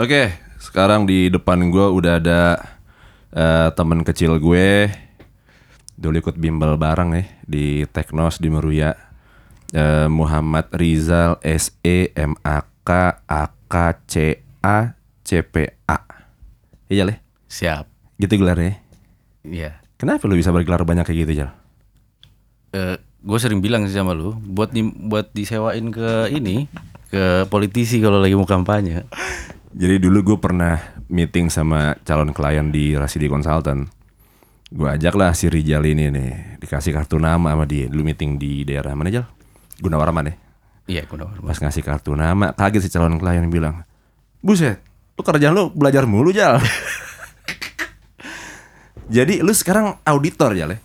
Oke, sekarang di depan gue udah ada eh, temen kecil gue. Dulu ikut bimbel bareng nih di Teknos di Meruya. Eh, Muhammad Rizal S E M A K A K C A C P A. Iya leh, Siap. gitu gelarnya. Iya. Kenapa lu bisa bergelar banyak kayak gitu Jal? Eh, gue sering bilang sih sama lu, buat di, buat disewain ke ini, ke politisi kalau lagi mau kampanye. Jadi dulu gue pernah meeting sama calon klien di Rasidi Consultant. Gue ajak lah si Rijal ini nih, dikasih kartu nama sama dia. Dulu meeting di daerah mana Jal? Gunawarman ya? Iya, Gunawan. Pas ngasih kartu nama, kaget si calon klien bilang, Buset, lu kerjaan lu belajar mulu Jal. Jadi lu sekarang auditor Jal ya?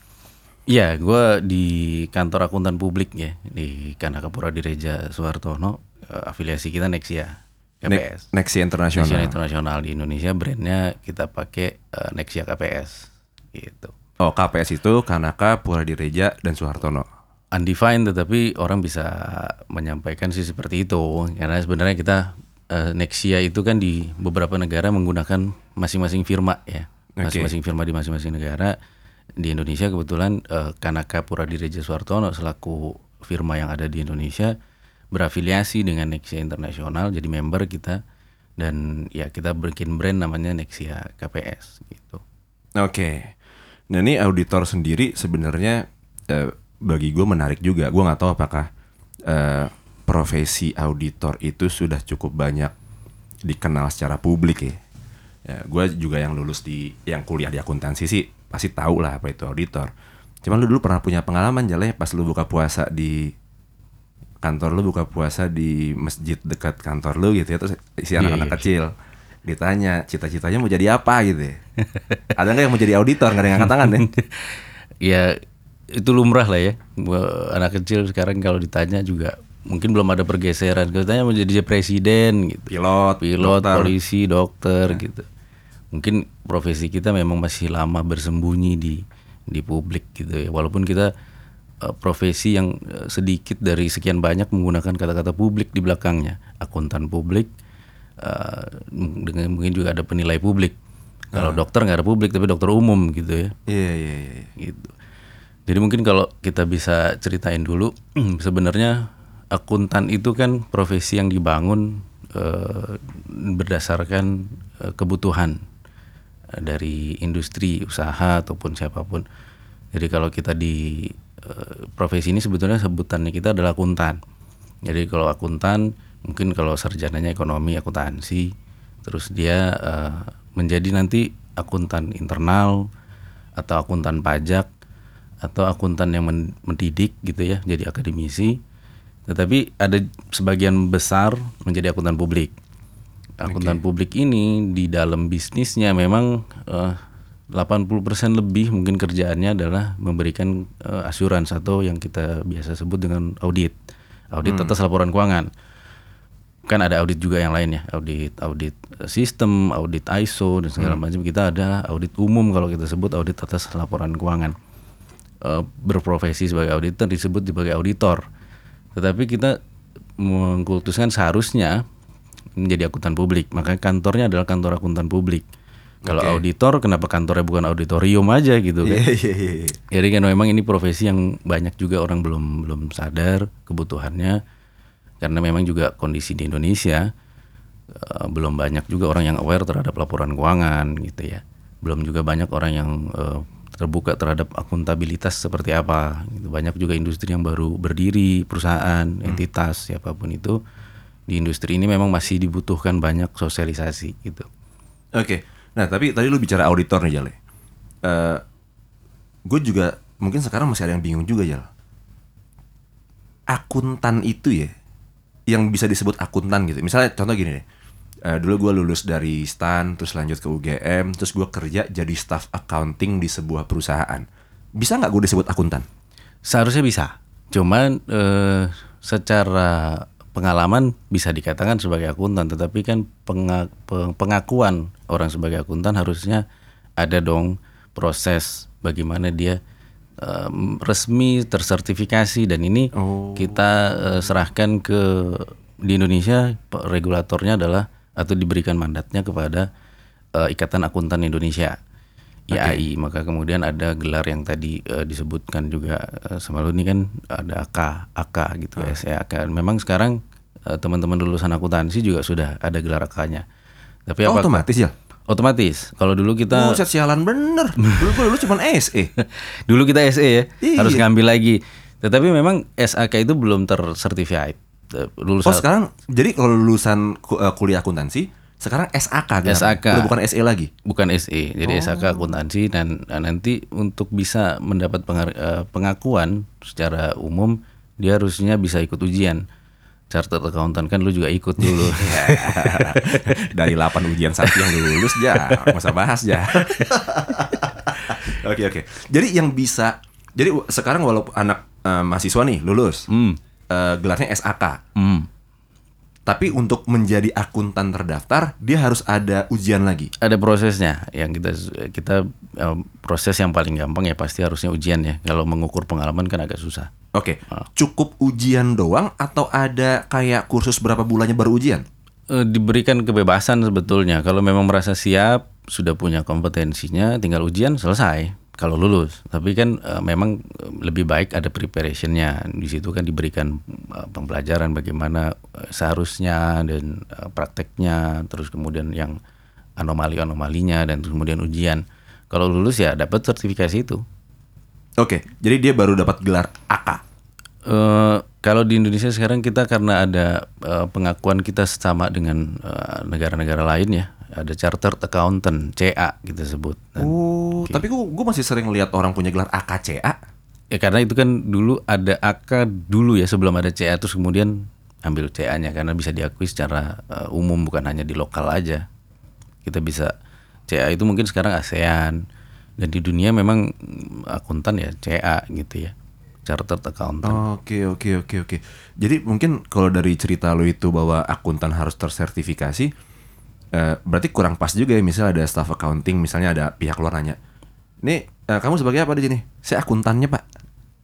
Iya, gue di kantor akuntan publik ya di Kanakapura Direja Suhartono. Eh, afiliasi kita Nexia KPS. Ne- Nexia Internasional. Nexia Internasional di Indonesia, brandnya kita pakai eh, Nexia KPS gitu. Oh KPS itu Kanaka, Pura Direja, dan Soehartono. undefined tetapi orang bisa menyampaikan sih seperti itu karena sebenarnya kita eh, Nexia itu kan di beberapa negara menggunakan masing-masing firma ya masing-masing firma di masing-masing negara di Indonesia kebetulan eh, Kanaka Pura Direja Suartono selaku firma yang ada di Indonesia berafiliasi dengan Nexia Internasional jadi member kita dan ya kita bikin brand namanya Nexia KPS gitu Oke. Nah ini auditor sendiri sebenarnya eh, bagi gue menarik juga. Gue nggak tahu apakah eh, profesi auditor itu sudah cukup banyak dikenal secara publik ya. ya gue juga yang lulus di yang kuliah di akuntansi sih pasti tahu lah apa itu auditor. Cuman lu dulu pernah punya pengalaman jalan pas lu buka puasa di kantor lu buka puasa di masjid dekat kantor lu gitu ya terus isi anak-anak kecil ditanya cita-citanya mau jadi apa? gitu ya. ada nggak yang mau jadi auditor? Nggak ada yang angkat tangan ya? Ya itu lumrah lah ya. Anak kecil sekarang kalau ditanya juga mungkin belum ada pergeseran. Kalau ditanya mau jadi presiden gitu. Pilot pilot dokter. polisi dokter gitu. Mungkin profesi kita memang masih lama bersembunyi di di publik gitu ya. Walaupun kita eh, profesi yang eh, sedikit dari sekian banyak menggunakan kata-kata publik di belakangnya. Akuntan publik eh, dengan mungkin juga ada penilai publik. Kalau dokter nggak ada publik tapi dokter umum gitu ya. Iya iya iya gitu. Jadi mungkin kalau kita bisa ceritain dulu sebenarnya akuntan itu kan profesi yang dibangun berdasarkan kebutuhan dari industri usaha ataupun siapa pun. Jadi kalau kita di profesi ini sebetulnya sebutannya kita adalah akuntan. Jadi kalau akuntan mungkin kalau sarjananya ekonomi akuntansi terus dia eh, menjadi nanti akuntan internal atau akuntan pajak atau akuntan yang men- mendidik gitu ya jadi akademisi. Tetapi ada sebagian besar menjadi akuntan publik. Akuntan publik ini di dalam bisnisnya memang eh, 80% lebih mungkin kerjaannya adalah memberikan eh, asuransi atau yang kita biasa sebut dengan audit. Audit atas laporan keuangan. Kan ada audit juga yang lain ya audit audit eh, sistem audit ISO dan segala macam. Kita ada audit umum kalau kita sebut audit atas laporan keuangan. Eh, berprofesi sebagai auditor disebut sebagai auditor. Tetapi kita mengkultuskan seharusnya menjadi akuntan publik. Makanya kantornya adalah kantor akuntan publik kalau auditor kenapa kantornya bukan auditorium aja gitu kan iya iya iya iya. jadi kan memang ini profesi yang banyak juga orang belum belum sadar kebutuhannya karena memang juga kondisi di Indonesia eh, belum banyak juga orang yang aware terhadap laporan keuangan gitu ya. Belum juga banyak orang yang eh, terbuka terhadap akuntabilitas seperti apa. Gitu. Banyak juga industri yang baru berdiri, perusahaan, entitas siapa pun itu di industri ini memang masih dibutuhkan banyak sosialisasi gitu. oke nah tapi tadi lu bicara auditor nih Jale. Eh gue juga mungkin sekarang masih ada yang bingung juga Jal akuntan itu ya yang bisa disebut akuntan gitu. Misalnya contoh gini deh. Eh, dulu gue lulus dari STAN terus lanjut ke UGM terus gue kerja jadi staff accounting di sebuah perusahaan. Bisa nggak gue disebut akuntan? Seharusnya bisa. Cuman eh, secara pengalaman bisa dikatakan sebagai akuntan, tetapi kan penga- pe- pengakuan orang sebagai akuntan harusnya ada dong proses bagaimana dia em, resmi tersertifikasi dan ini kita eh, serahkan ke di Indonesia regulatornya adalah atau diberikan mandatnya kepada eh, Ikatan Akuntan Indonesia IAI maka kemudian ada gelar yang tadi eh, disebutkan juga eh, sama lu ini kan ada AK AK gitu SEAK memang sekarang teman-teman lulusan akuntansi juga sudah ada gelar AK-nya tapi Oh, apa otomatis ya? otomatis kalau dulu kita Buset sialan bener. Dulu gue dulu cuma SE. dulu kita SE ya Iya. harus ngambil lagi tetapi memang SAK itu belum tersertified Eh, Oh lulusan sekarang jadi kalau lulusan eh, kuliah akuntansi sekarang SAK kan? SAK. Udah bukan SE lagi. bukan SE jadi SAK akuntansi dan nanti untuk bisa mendapat eh, pengakuan secara umum dia harusnya bisa ikut ujian chartered accountant kan lu juga ikut dulu Dari 8 ujian satu yang lulus ya, nggak usah bahas ya. Oke oke. Jadi yang bisa, jadi sekarang walaupun anak eh, mahasiswa nih lulus, eh, gelarnya SAK. Hmm. Tapi untuk menjadi akuntan terdaftar, dia harus ada ujian lagi. ada prosesnya. Yang kita kita eh, proses yang paling gampang ya pasti harusnya ujian ya. Kalau mengukur pengalaman kan agak susah. Oke, cukup ujian doang atau ada kayak kursus berapa bulannya baru ujian? Eh, diberikan kebebasan sebetulnya. Kalau memang merasa siap sudah punya kompetensinya tinggal ujian selesai kalau lulus. Tapi kan eh, memang eh, lebih baik ada preparationnya. Di situ kan diberikan eh, pembelajaran bagaimana eh, seharusnya dan eh, prakteknya terus kemudian yang anomali anomalinya dan terus kemudian ujian. Kalau lulus ya dapat sertifikasi itu. Oke, jadi dia baru dapat gelar AK. Eh, kalau di Indonesia sekarang kita karena ada eh, pengakuan kita sama dengan negara-negara lain ya, ada chartered accountant CA kita sebut. Dan- Oh, tapi gue masih sering lihat orang punya gelar AKCA. Ya karena itu kan dulu ada AK dulu ya sebelum ada CA terus kemudian ambil CA-nya karena bisa diakui secara eh, umum bukan hanya di lokal aja. Kita bisa CA itu mungkin sekarang ASEAN dan di dunia memang mm, akuntan ya CA gitu ya. Chartered accountant. Oke oke oke oke. Jadi mungkin kalau dari cerita lo itu bahwa akuntan harus tersertifikasi, eh, berarti kurang pas juga ya. Misalnya ada staff accounting, misalnya ada pihak luar nanya, nih eh, kamu sebagai apa di sini? Saya akuntannya pak.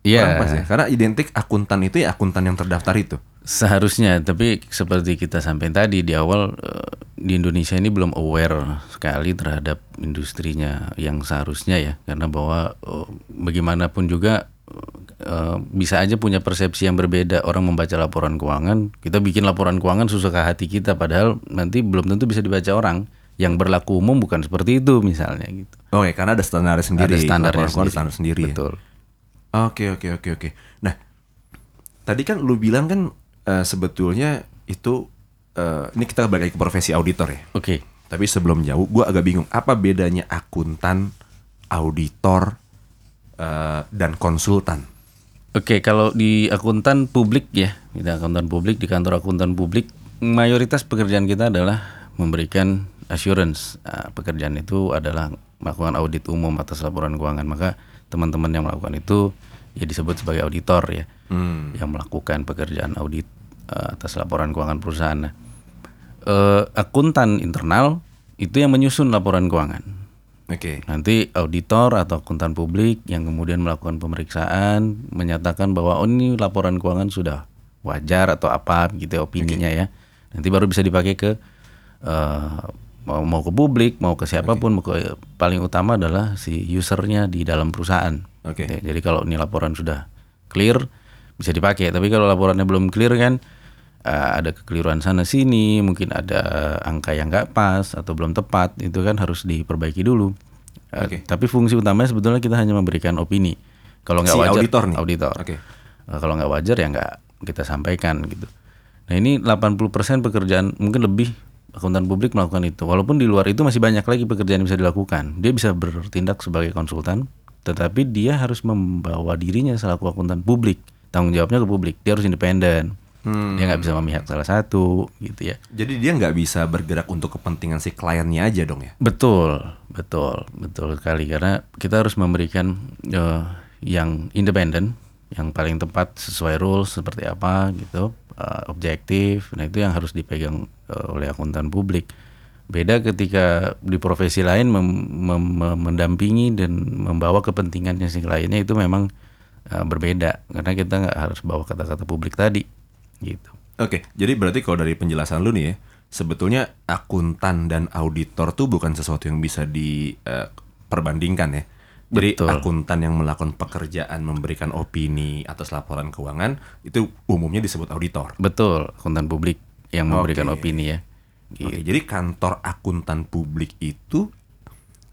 Iya. Kurang pas ya. Karena identik akuntan itu ya akuntan yang terdaftar itu. Seharusnya, tapi seperti kita sampaikan tadi di awal eh, di Indonesia ini belum aware sekali terhadap industrinya yang seharusnya ya, karena bahwa eh, bagaimanapun juga eh, bisa aja punya persepsi yang berbeda. Orang membaca laporan keuangan, kita bikin laporan keuangan susah ke hati kita, padahal nanti belum tentu bisa dibaca orang. Yang berlaku umum bukan seperti itu misalnya gitu. Oke, karena ada standar sendiri. Ada standarnya ada sendiri. standar sendiri. Betul. Oke oke oke oke. Nah, tadi kan lu bilang kan eh, sebetulnya itu eh, ini kita balik ke profesi auditor ya. Oke. Tapi sebelum jauh, gue agak bingung apa bedanya akuntan, auditor, eh, dan konsultan. Oke, kalau di akuntan publik ya, di akuntan publik di kantor akuntan publik, mayoritas pekerjaan kita adalah memberikan assurance. Nah, pekerjaan itu adalah melakukan audit umum atas laporan keuangan. Maka teman-teman yang melakukan itu ya disebut sebagai auditor ya, yang melakukan pekerjaan audit eh, atas laporan keuangan perusahaan. Nah, eh, akuntan internal itu yang menyusun laporan keuangan. Oke. Nanti auditor atau akuntan publik yang kemudian melakukan pemeriksaan menyatakan bahwa oh ini laporan keuangan sudah wajar atau apa gitu ya, opininya ya. Nanti baru bisa dipakai ke eh, mau mau ke publik, mau ke siapa pun, mau ke paling utama adalah si usernya di dalam perusahaan. Oke. Ya, Jadi kalau ini laporan sudah clear bisa dipakai. Tapi kalau laporannya belum clear kan eh, ada kekeliruan sana sini, mungkin ada angka yang nggak pas atau belum tepat, itu kan harus diperbaiki dulu. Oke. Tapi fungsi utamanya sebetulnya kita hanya memberikan opini. Kalau nggak Si wajar, auditor nih? auditor. Oke. Eh, kalau nggak wajar ya nggak kita sampaikan gitu. Nah ini 80% pekerjaan mungkin lebih akuntan publik melakukan itu. Walaupun di luar itu masih banyak lagi pekerjaan yang bisa dilakukan. Dia bisa bertindak sebagai konsultan, tetapi dia harus membawa dirinya selaku akuntan publik. Tanggung jawabnya ke publik. Dia harus independen. Dia nggak bisa memihak salah satu gitu ya. Jadi dia nggak bisa bergerak untuk kepentingan si kliennya aja dong ya. Betul, betul, betul sekali karena kita harus memberikan eh, yang independen, yang paling tepat sesuai rules seperti apa gitu, eh, objektif. Nah itu yang harus dipegang eh, oleh akuntan publik. Beda ketika di profesi lain mem- mem- mem- mendampingi dan membawa kepentingannya si kliennya itu memang eh, berbeda karena kita nggak harus bawa kata-kata publik tadi, gitu. Oke, jadi berarti kalau dari penjelasan lu nih ya, sebetulnya akuntan dan auditor tuh bukan sesuatu yang bisa diperbandingkan ya. Jadi Betul. akuntan yang melakukan pekerjaan memberikan opini atas laporan keuangan itu umumnya disebut auditor. Betul, akuntan publik yang memberikan Oke. opini ya. Oke, jadi kantor akuntan publik itu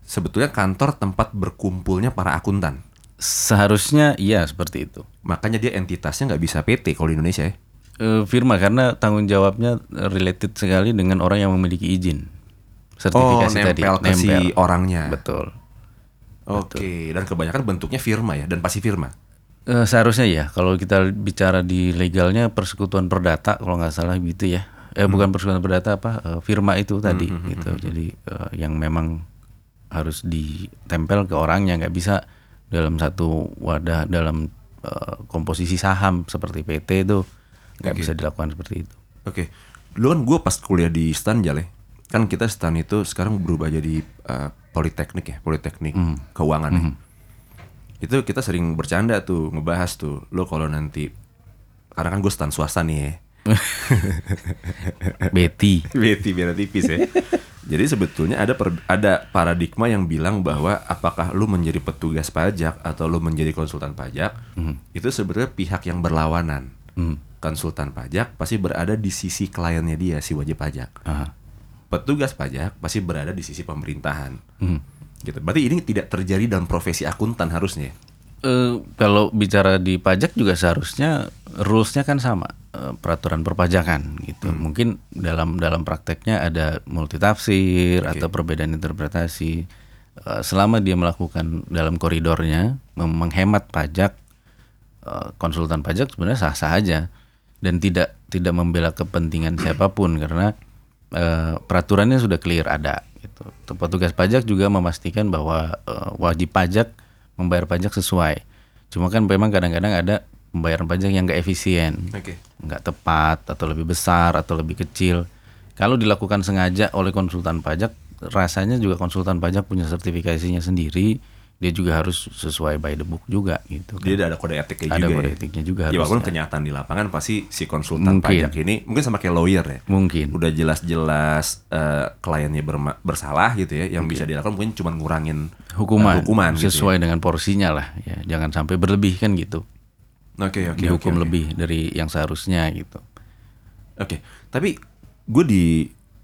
sebetulnya kantor tempat berkumpulnya para akuntan. Seharusnya iya seperti itu. Makanya dia entitasnya nggak bisa PT kalau di Indonesia ya. Eh, firma karena tanggung jawabnya related sekali dengan orang yang memiliki izin. Oh, Sertifikasi tadi. nempel ke si orangnya. Betul. Oke, dan kebanyakan bentuknya firma ya dan pasti firma. Eh, seharusnya ya, kalau kita bicara di legalnya persekutuan perdata kalau nggak salah gitu ya. Eh Hmm. bukan persekutuan perdata apa eh, firma itu tadi gitu. Jadi eh, yang memang harus ditempel ke orangnya nggak bisa dalam satu wadah dalam eh, komposisi saham seperti PT itu nggak bisa dilakukan seperti itu. Oke, dulu kan gue pas kuliah di STAN Jale, kan kita STAN itu sekarang berubah jadi uh, politeknik ya, politeknik keuangan ya. Itu kita sering bercanda tuh, ngebahas tuh, lo kalau nanti, karena kan gue STAN swasta nih ya, Betty. Beti biar tipis ya. Jadi sebetulnya ada per- ada paradigma yang bilang bahwa apakah lu menjadi petugas pajak atau lu menjadi konsultan pajak itu sebetulnya pihak yang berlawanan. Konsultan pajak pasti berada di sisi kliennya dia si wajib pajak. Ah. Petugas pajak pasti berada di sisi pemerintahan. Gitu. Berarti ini tidak terjadi dalam profesi akuntan harusnya. Eh, kalau bicara di pajak juga seharusnya rulesnya kan sama eh, peraturan perpajakan gitu. Mungkin dalam dalam prakteknya ada multitafsir atau perbedaan interpretasi. Eh, selama dia melakukan dalam koridornya menghemat pajak, eh, konsultan pajak sebenarnya sah-sah aja dan tidak tidak membela kepentingan siapa pun karena eh, peraturannya sudah clear ada. Gitu. Petugas pajak juga memastikan bahwa eh, wajib pajak membayar pajak sesuai. Cuma kan memang kadang-kadang ada pembayaran pajak yang nggak efisien, Oke. nggak tepat atau lebih besar atau lebih kecil. Kalau dilakukan sengaja oleh konsultan pajak, rasanya juga konsultan pajak punya sertifikasinya sendiri. Dia juga harus sesuai by the book juga gitu. Dia ada kode etiknya Ada juga. kode ya? etiknya juga Ya walaupun harusnya. kenyataan di lapangan pasti si konsultan Mungkin. pajak ini mungkin sama kayak lawyer ya. Mungkin. udah jelas-jelas eh, kliennya bersalah gitu ya, yang bisa dilakukan mungkin cuma ngurangin Hukuman, eh, hukuman gitu sesuai dengan porsinya lah ya. Jangan sampai berlebih kan gitu. ya. Oke oke oke. Dihukum oke. lebih dari yang seharusnya gitu. Oke, tapi gue di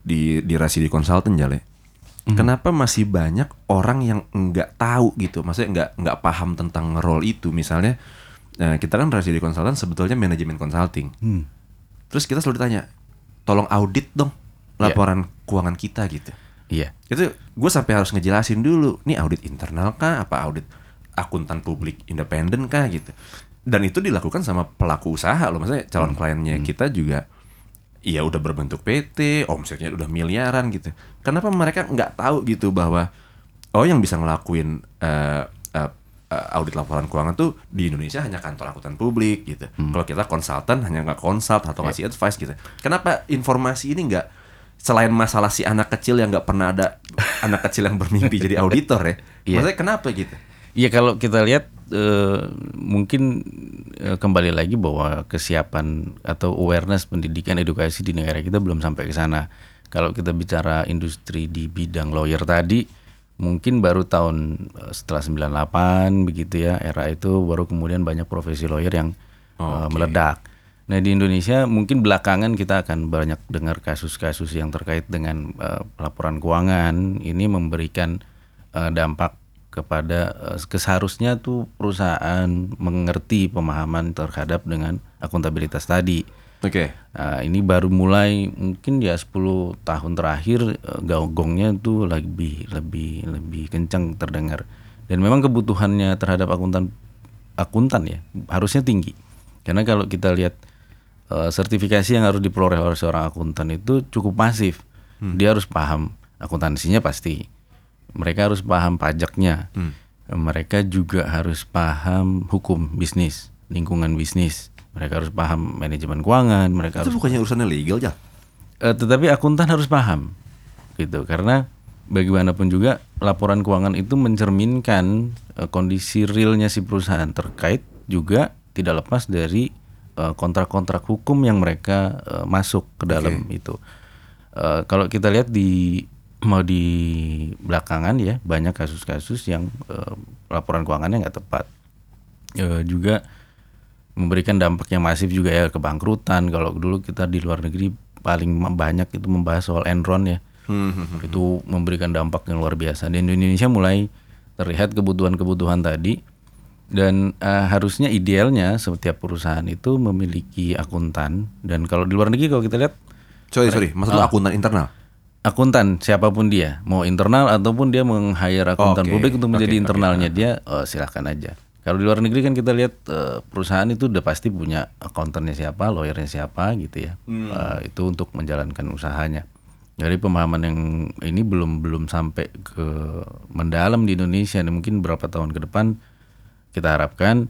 di di rasi di konsultan jale. Kenapa masih banyak orang yang nggak tahu gitu, maksudnya nggak nggak paham tentang role itu. Misalnya eh, kita kan rasi di konsultan sebetulnya manajemen consulting. Terus kita selalu ditanya, tolong audit dong laporan keuangan kita gitu. Iya. itu gue sampai harus ngejelasin dulu nih audit internal kah? Apa audit akuntan publik independen kah? gitu. Dan itu dilakukan sama pelaku usaha loh. Maksudnya calon kliennya kita juga ya udah berbentuk PT omsetnya udah miliaran gitu. Kenapa mereka nggak tahu gitu bahwa oh yang bisa ngelakuin eh, eh, eh, audit laporan keuangan tuh di Indonesia hanya kantor akuntan publik gitu. Kalau kita konsultan hanya nggak konsult atau ngasih advice gitu. Kenapa informasi ini nggak selain masalah si anak kecil yang nggak pernah ada anak kecil yang bermimpi jadi auditor ya? Iya. maksudnya kenapa gitu Iya kalau kita lihat eh, mungkin eh, kembali lagi bahwa kesiapan atau awareness pendidikan edukasi di negara kita belum sampai ke sana. Kalau kita bicara industri di bidang lawyer tadi mungkin baru tahun eh, setelah 98 begitu ya era itu baru kemudian banyak profesi lawyer yang eh, meledak. Nah di Indonesia mungkin belakangan kita akan banyak dengar kasus-kasus yang terkait dengan eh, laporan keuangan ini memberikan eh, dampak kepada eh, keseharusnya tuh perusahaan mengerti pemahaman terhadap dengan akuntabilitas tadi. oke Nah, ini baru mulai mungkin ya 10 tahun terakhir eh, gong-gongnya tuh lebih lebih lebih kencang terdengar. Dan memang kebutuhannya terhadap akuntan akuntan ya harusnya tinggi. Karena kalau kita lihat eh, sertifikasi yang harus diperoleh oleh seorang akuntan itu cukup masif. Dia harus paham akuntansinya pasti. Mereka harus paham pajaknya. Mereka juga harus paham hukum bisnis, lingkungan bisnis. Mereka harus paham manajemen keuangan. Mereka itu harus bukannya urusannya legal ya Eh, tetapi akuntan harus paham gitu karena bagaimanapun juga laporan keuangan itu mencerminkan eh, kondisi realnya si perusahaan terkait juga tidak lepas dari eh, kontrak-kontrak hukum yang mereka eh, masuk ke dalam itu eh, kalau kita lihat di mau di belakangan ya banyak kasus-kasus yang eh, laporan keuangannya nggak tepat. Eh, juga memberikan dampak yang masif juga ya kebangkrutan. Kalau dulu kita di luar negeri paling banyak itu membahas soal Enron ya. Itu memberikan dampak yang luar biasa. Di Indonesia mulai terlihat kebutuhan-kebutuhan tadi. Dan eh, harusnya idealnya setiap perusahaan itu memiliki akuntan. Dan kalau di luar negeri kalau kita lihat Sorry, sorry. Maksud lu Ah. akuntan internal? Akuntan siapa pun dia. Mau internal ataupun dia meng-hire akuntan Oke, publik untuk menjadi oke. internalnya dia eh, silahkan aja. Kalau di luar negeri kan kita lihat eh, perusahaan itu udah pasti punya akuntannya siapa lawyernya siapa gitu ya. Eh, itu untuk menjalankan usahanya. Dari pemahaman yang ini belum belum sampai ke mendalam di Indonesia dan mungkin beberapa tahun ke depan kita harapkan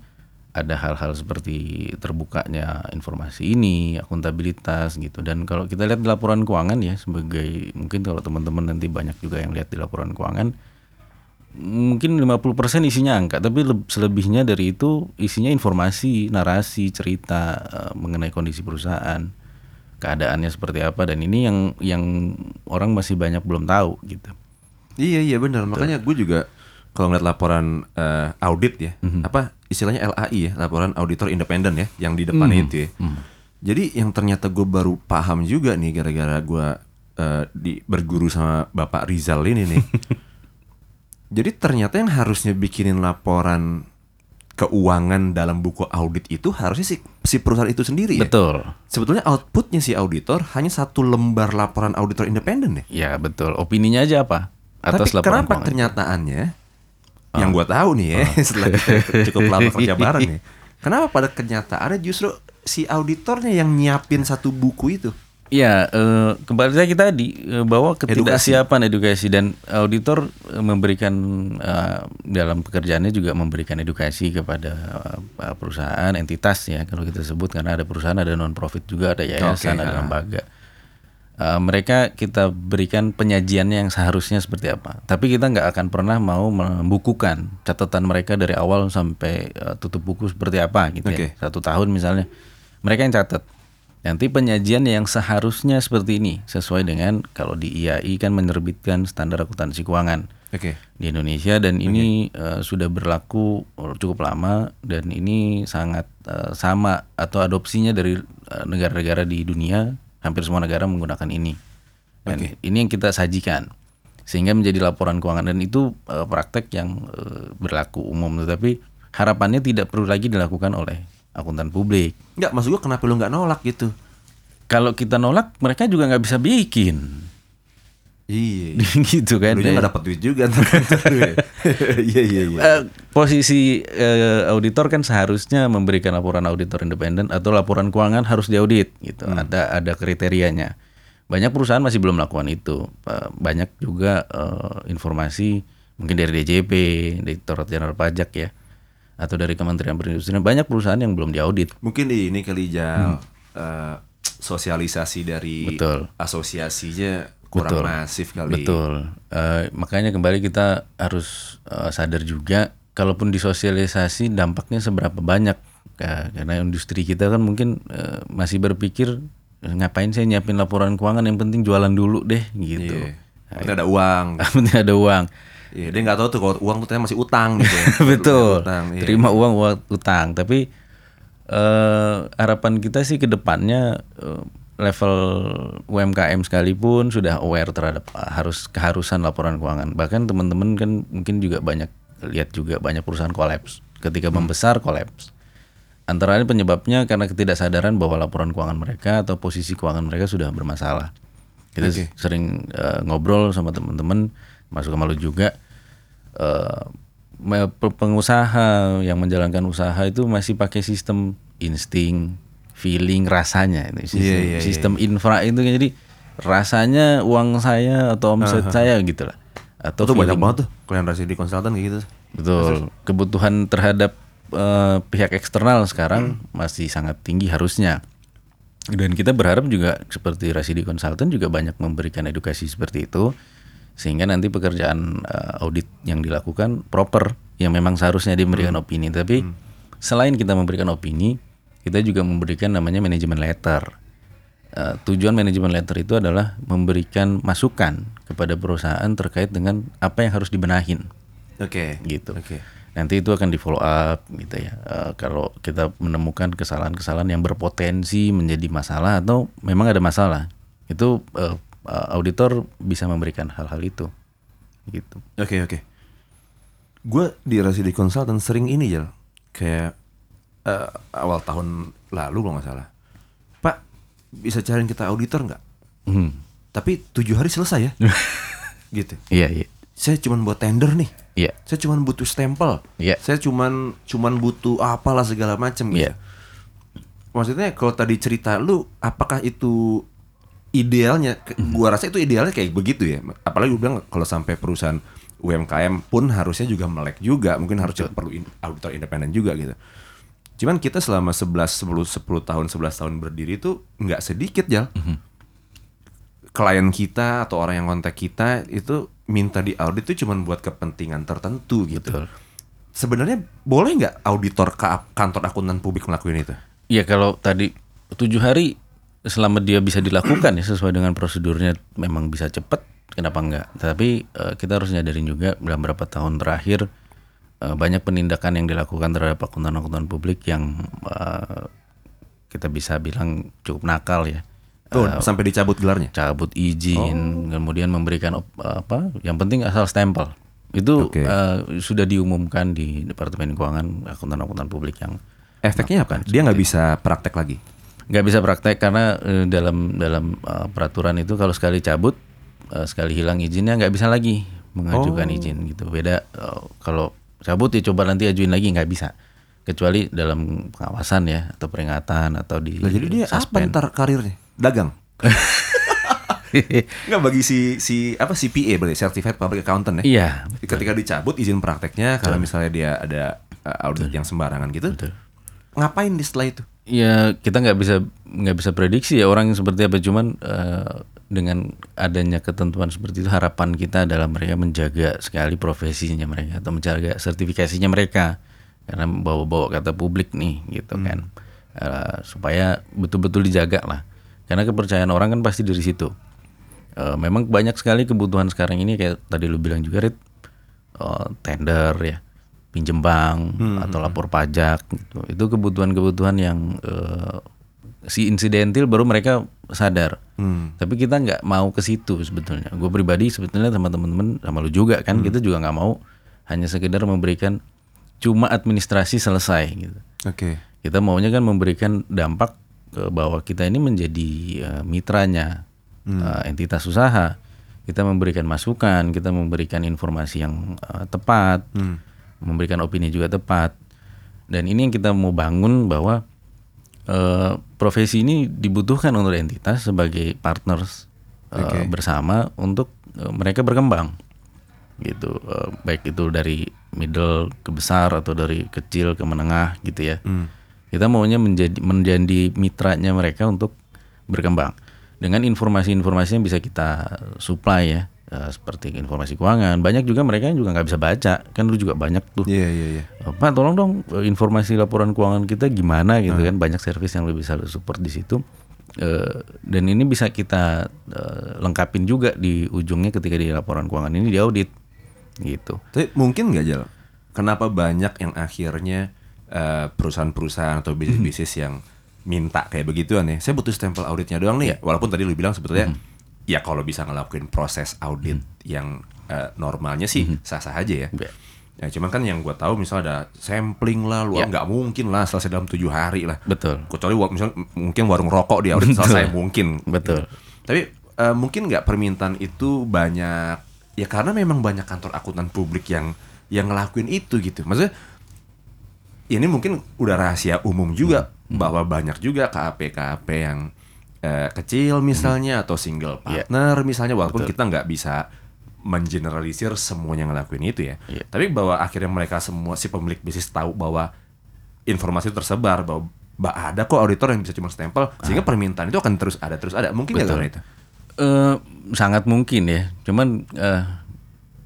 ada hal-hal seperti terbukanya informasi ini, akuntabilitas gitu. Dan kalau kita lihat di laporan keuangan ya sebagai mungkin kalau teman-teman nanti banyak juga yang lihat di laporan keuangan mungkin 50% isinya angka, tapi leb- selebihnya dari itu isinya informasi, narasi, cerita eh, mengenai kondisi perusahaan, keadaannya seperti apa dan ini yang yang orang masih banyak belum tahu gitu. Iya iya benar. Makanya gue juga kalau ngeliat laporan eh, audit ya, apa istilahnya LAI ya, laporan auditor independen ya, yang di depan itu ya. Jadi yang ternyata gue baru paham juga nih gara-gara gue eh, di berguru sama Bapak Rizal ini nih. Jadi ternyata yang harusnya bikinin laporan keuangan dalam buku audit itu harusnya si, si perusahaan itu sendiri ya. Betul. Sebetulnya outputnya si auditor hanya satu lembar laporan auditor independen ya. Ya betul. Opininya aja apa? Atas Tapi laporan kenapa keuangan. Kenyataannya yang gua tahu nih ya setelah kita cukup lama kerja bareng nih. Kenapa pada kenyataannya justru si auditornya yang nyiapin satu buku itu? Ya, eh, kembali lagi tadi eh, bahwa ketidaksiapan edukasi, dan auditor eh, memberikan eh, dalam pekerjaannya juga memberikan edukasi kepada eh, perusahaan, entitas ya kalau kita sebut karena ada perusahaan, ada non profit juga, ada yayasan, Oke, ada ah. lembaga. Eh, mereka kita berikan penyajiannya yang seharusnya seperti apa. Tapi kita nggak akan pernah mau membukukan catatan mereka dari awal sampai eh, tutup buku seperti apa gitu Oke. ya. Satu tahun misalnya. Mereka yang catat. Nanti penyajian yang seharusnya seperti ini sesuai dengan kalau di IAI kan menerbitkan standar akuntansi keuangan Oke. di Indonesia dan ini eh, sudah berlaku cukup lama dan ini sangat eh, sama atau adopsinya dari negara-negara di dunia hampir semua negara menggunakan ini. Dan ini yang kita sajikan. Sehingga menjadi laporan keuangan. Dan itu eh, praktek yang eh, berlaku umum. Tetapi harapannya tidak perlu lagi dilakukan oleh akuntan publik. Enggak, maksud gua kenapa lu nggak nolak gitu? kalau kita nolak mereka juga nggak bisa bikin Iya. gitu kan Lu nggak dapat duit juga ntar. Iya iya iya. Eh, posisi eh, auditor kan seharusnya memberikan laporan auditor independen atau laporan keuangan harus diaudit gitu. Ada ada kriterianya. Banyak perusahaan masih belum melakukan itu. Eh, Banyak juga eh, informasi mungkin dari DJP, Direktorat Jenderal Pajak ya, atau dari Kementerian Perindustrian. Banyak perusahaan yang belum diaudit. Mungkin di ini kali Jal eh, sosialisasi dari Betul. asosiasinya kurang Betul. masif kali. Betul. Eh, makanya kembali kita harus eh, sadar juga, kalaupun disosialisasi dampaknya seberapa banyak. Eh, karena industri kita kan mungkin eh, masih berpikir "Eh, ngapain saya nyiapin laporan keuangan yang penting jualan dulu deh gitu. Iya. Penting ada uang. Penting ada uang. Iya, dia nggak tahu tuh kalau uang tuh ternyata masih utang gitu. ya. Betul. Utang, iya. Terima uang uang utang. Tapi eh, harapan kita sih ke depannya eh, level UMKM sekalipun sudah aware terhadap harus keharusan laporan keuangan. Bahkan teman-teman kan mungkin juga banyak lihat juga banyak perusahaan kolaps. Ketika Hmm. membesar kolaps. Antara lain penyebabnya karena ketidaksadaran bahwa laporan keuangan mereka atau posisi keuangan mereka sudah bermasalah. Kita Oke. sering eh, ngobrol sama teman-teman, masuk ke malu juga. pe- pengusaha yang menjalankan usaha itu masih pakai sistem insting, feeling, rasanya. Itu sistem, Iya, iya, sistem infra itu kan jadi rasanya uang saya atau omset saya gitu lah. Atau Itu banyak banget tuh klien rasi di konsultan kayak gitu. Betul. Kebutuhan terhadap eh, pihak eksternal sekarang masih sangat tinggi harusnya. Dan kita berharap juga seperti Rasidi Consultant juga banyak memberikan edukasi seperti itu sehingga nanti pekerjaan eh, audit yang dilakukan proper yang memang seharusnya diberikan opini. Tapi selain kita memberikan opini, kita juga memberikan namanya manajemen letter. eh, tujuan manajemen letter itu adalah memberikan masukan kepada perusahaan terkait dengan apa yang harus dibenahin Oke. gitu. Oke. Nanti itu akan di follow up gitu ya. Eh, kalau kita menemukan kesalahan-kesalahan yang berpotensi menjadi masalah atau memang ada masalah, itu eh, auditor bisa memberikan hal-hal itu. Gitu. Oke oke. Gue di Rasidi Consultant sering ini ya, kayak eh, awal tahun lalu kalau nggak salah. Pak bisa cariin kita auditor nggak? Hmm. Tapi tujuh hari selesai ya. gitu. Iya iya Saya cuma buat tender nih. iya Saya cuma butuh stempel. Iya. Saya cuman cuman butuh apalah segala macam gitu. Iya. Maksudnya kalau tadi cerita lu apakah itu idealnya Mhm. gua rasa itu idealnya kayak begitu ya. Apalagi gue bilang kalau sampai perusahaan UMKM pun harusnya juga melek juga, mungkin harusnya perlu in- auditor independen juga gitu. Cuman kita selama 11 10 10 tahun 11 tahun berdiri itu nggak sedikit ya. Mhm. Klien kita atau orang yang kontak kita itu minta di audit itu cuman buat kepentingan tertentu gitu. Betul. Sebenarnya boleh nggak auditor ke kantor akuntan publik ngelakuin itu? Iya kalau tadi tujuh hari selama dia bisa dilakukan ya sesuai dengan prosedurnya memang bisa cepat kenapa enggak tapi eh, kita harus nyadarin juga dalam beberapa tahun terakhir banyak penindakan yang dilakukan terhadap akuntan-akuntan publik yang eh, kita bisa bilang cukup nakal ya Tuh, sampai dicabut gelarnya. cabut izin kemudian memberikan op- apa yang penting asal stempel itu Oke. eh, sudah diumumkan di departemen keuangan akuntan-akuntan publik yang Efeknya apa? Dia nggak bisa praktek lagi. nggak bisa praktek karena eh, dalam dalam eh, peraturan itu kalau sekali cabut eh, sekali hilang izinnya nggak bisa lagi mengajukan izin gitu beda eh, kalau cabut ya coba nanti ajuin lagi nggak bisa kecuali dalam pengawasan ya atau peringatan atau di Nah, jadi dia apa suspend. ntar karirnya? Dagang. Nggak bagi si si apa CPA berarti Certified Public Accountant ya. iya Ketika dicabut izin prakteknya karena misalnya dia ada uh, audit yang sembarangan gitu. Ngapain di setelah itu? Ya kita nggak bisa nggak bisa prediksi ya orang yang seperti apa cuman eh, dengan adanya ketentuan seperti itu harapan kita adalah mereka menjaga sekali profesinya mereka atau menjaga sertifikasinya mereka. Karena bawa-bawa kata publik nih gitu kan. Eh, supaya betul-betul dijaga lah. Karena kepercayaan orang kan pasti dari situ. Eh, memang banyak sekali kebutuhan sekarang ini kayak tadi lu bilang juga Rit. Eh, tender ya pinjem bank atau lapor pajak gitu. itu kebutuhan-kebutuhan yang eh, si insidentil baru mereka sadar tapi kita nggak mau ke situ sebetulnya gue pribadi sebetulnya sama teman-teman sama lu juga kan kita juga nggak mau hanya sekedar memberikan cuma administrasi selesai gitu Oke. kita maunya kan memberikan dampak ke bahwa kita ini menjadi eh, mitranya eh, entitas usaha. Kita memberikan masukan, kita memberikan informasi yang eh, tepat, memberikan opini juga tepat. Dan ini yang kita mau bangun bahwa eh, profesi ini dibutuhkan untuk entitas sebagai partners Oke. bersama untuk eh, mereka berkembang gitu. Eh, baik itu dari middle ke besar atau dari kecil ke menengah gitu ya. Kita maunya menjadi menjadi mitranya mereka untuk berkembang. Dengan informasi-informasi yang bisa kita supply ya Eh, seperti informasi keuangan. Banyak juga mereka yang juga nggak bisa baca. Kan lu juga banyak tuh. Iya iya iya. Pak tolong dong eh, informasi laporan keuangan kita gimana gitu kan? Banyak servis yang lebih bisa lu support di situ. Eh, dan ini bisa kita eh, lengkapin juga di ujungnya ketika di laporan keuangan ini diaudit gitu. Tapi mungkin nggak Jal? Kenapa banyak yang akhirnya perusahaan-perusahaan atau bisnis-bisnis yang minta kayak begituan ya? Saya butuh stempel auditnya doang nih. Walaupun tadi lu bilang sebetulnya ya kalau bisa ngelakuin proses audit yang eh, normalnya sih sah-sah aja ya. Ya. Ya cuman kan yang gue tahu misalnya ada sampling lah, lu nggak mungkin lah selesai dalam tujuh hari lah. betul Kecuali wa- misalnya m- mungkin warung rokok di audit selesai mungkin. Betul. Tapi eh, mungkin nggak permintaan itu banyak ya karena memang banyak kantor akuntan publik yang yang ngelakuin itu gitu. Maksudnya ini mungkin udah rahasia umum juga Hmm. bahwa banyak juga KAP KAP yang eh, kecil misalnya atau single Hmm. Iya. partner misalnya walaupun kita nggak bisa mengeneralisir semuanya ngelakuin itu ya. Iya. Tapi bahwa akhirnya mereka semua si pemilik bisnis tahu bahwa informasi itu tersebar bahwa bah, ada kok auditor yang bisa cuma stempel sehingga permintaan itu akan terus ada terus ada. Mungkin Betul. karena itu? Eh, sangat mungkin ya cuman eh,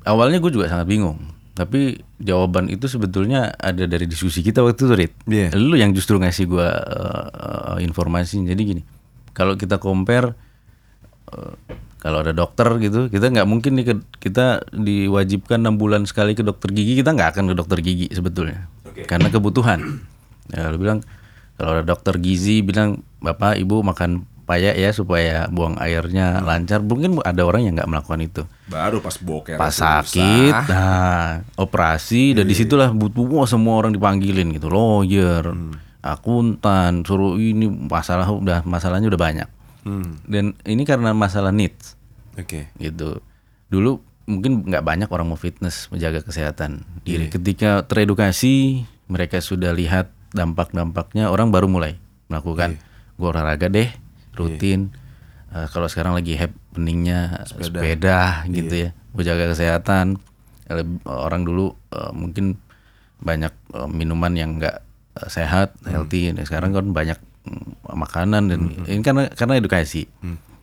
awalnya gue juga sangat bingung tapi jawaban itu sebetulnya ada dari diskusi kita waktu itu Rit Iya. lu yang justru ngasih gue informasi jadi gini kalau kita compare eh, kalau ada dokter gitu kita nggak mungkin nih ke- kita diwajibkan enam bulan sekali ke dokter gigi kita nggak akan ke dokter gigi sebetulnya. Karena kebutuhan. Ya lu bilang kalau ada dokter gizi bilang bapak ibu makan paya ya supaya buang airnya lancar. Mungkin ada orang yang nggak melakukan itu. Baru pas boker. pas sakit nah operasi dan di situlah butuh wah, semua orang dipanggilin gitu lawyer akuntan suruh ini masalah udah masalahnya udah banyak. Hmm. dan ini karena masalah needs. Oke. gitu. Dulu mungkin nggak banyak orang mau fitness menjaga kesehatan. Diri ketika teredukasi mereka sudah lihat dampak-dampaknya orang baru mulai melakukan gua olahraga deh rutin. Eh, kalau sekarang lagi happeningnya sepeda, gitu ya. Gua jaga kesehatan. Orang dulu eh, mungkin banyak eh, minuman yang nggak sehat healthy. Nah, sekarang kan banyak mm, makanan dan ini karena karena edukasi.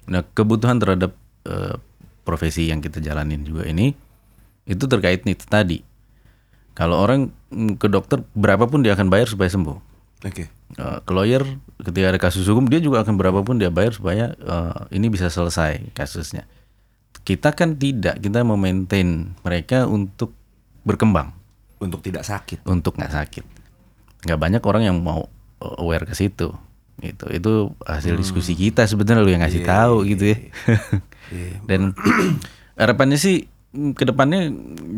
Nah kebutuhan terhadap eh, profesi yang kita jalanin juga ini itu terkait needs tadi. Kalau orang mm, ke dokter berapapun dia akan bayar supaya sembuh. Oke. Eh, ke lawyer ketika ada kasus hukum dia juga akan berapapun dia bayar supaya eh, ini bisa selesai kasusnya. Kita kan tidak kita memaintain mereka untuk berkembang. Untuk tidak sakit. untuk nggak sakit nggak banyak orang yang mau uh, aware ke situ itu itu hasil diskusi kita sebenarnya lu yang ngasih tahu gitu ya. dan harapannya sih mm, ke depannya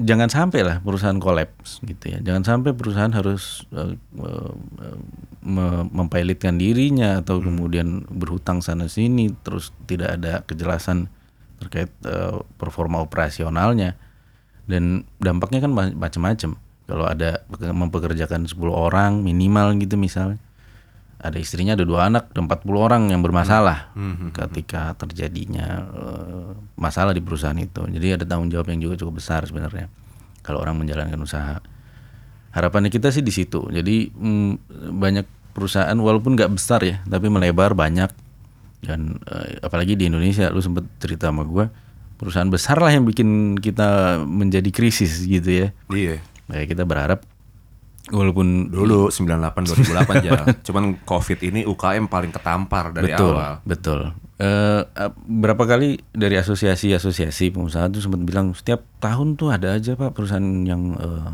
jangan sampai lah perusahaan kolaps gitu ya. Jangan sampai perusahaan harus uh, uh, me- mempilotkan dirinya atau kemudian berhutang sana sini terus tidak ada kejelasan terkait uh, performa operasionalnya. Dan dampaknya kan ma- macam-macam kalau ada peke- mempekerjakan 10 orang minimal gitu misalnya. Ada istrinya ada dua anak ada 40 orang yang bermasalah ketika terjadinya eh, masalah di perusahaan itu. Jadi ada tanggung jawab yang juga cukup besar sebenarnya kalau orang menjalankan usaha. Harapannya kita sih di situ. Jadi mm, banyak perusahaan walaupun nggak besar ya tapi melebar banyak. Dan eh, apalagi di Indonesia lu sempet cerita sama gua perusahaan besar lah yang bikin kita menjadi krisis gitu ya. Iya. Nah, kita berharap walaupun Dulu 98 2008 ya. Cuman Covid ini UKM paling ketampar dari betul awal. betul Eh, eh, berapa kali dari asosiasi-asosiasi pengusaha tuh sempat bilang setiap tahun tuh ada aja pak perusahaan yang eh,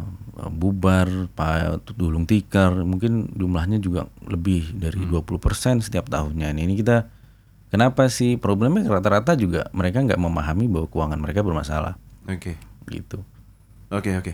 bubar pak gulung tikar mungkin jumlahnya juga lebih dari 20% setiap tahunnya ini kita kenapa sih problemnya rata-rata juga mereka nggak memahami bahwa keuangan mereka bermasalah Oke. gitu Oke, oke.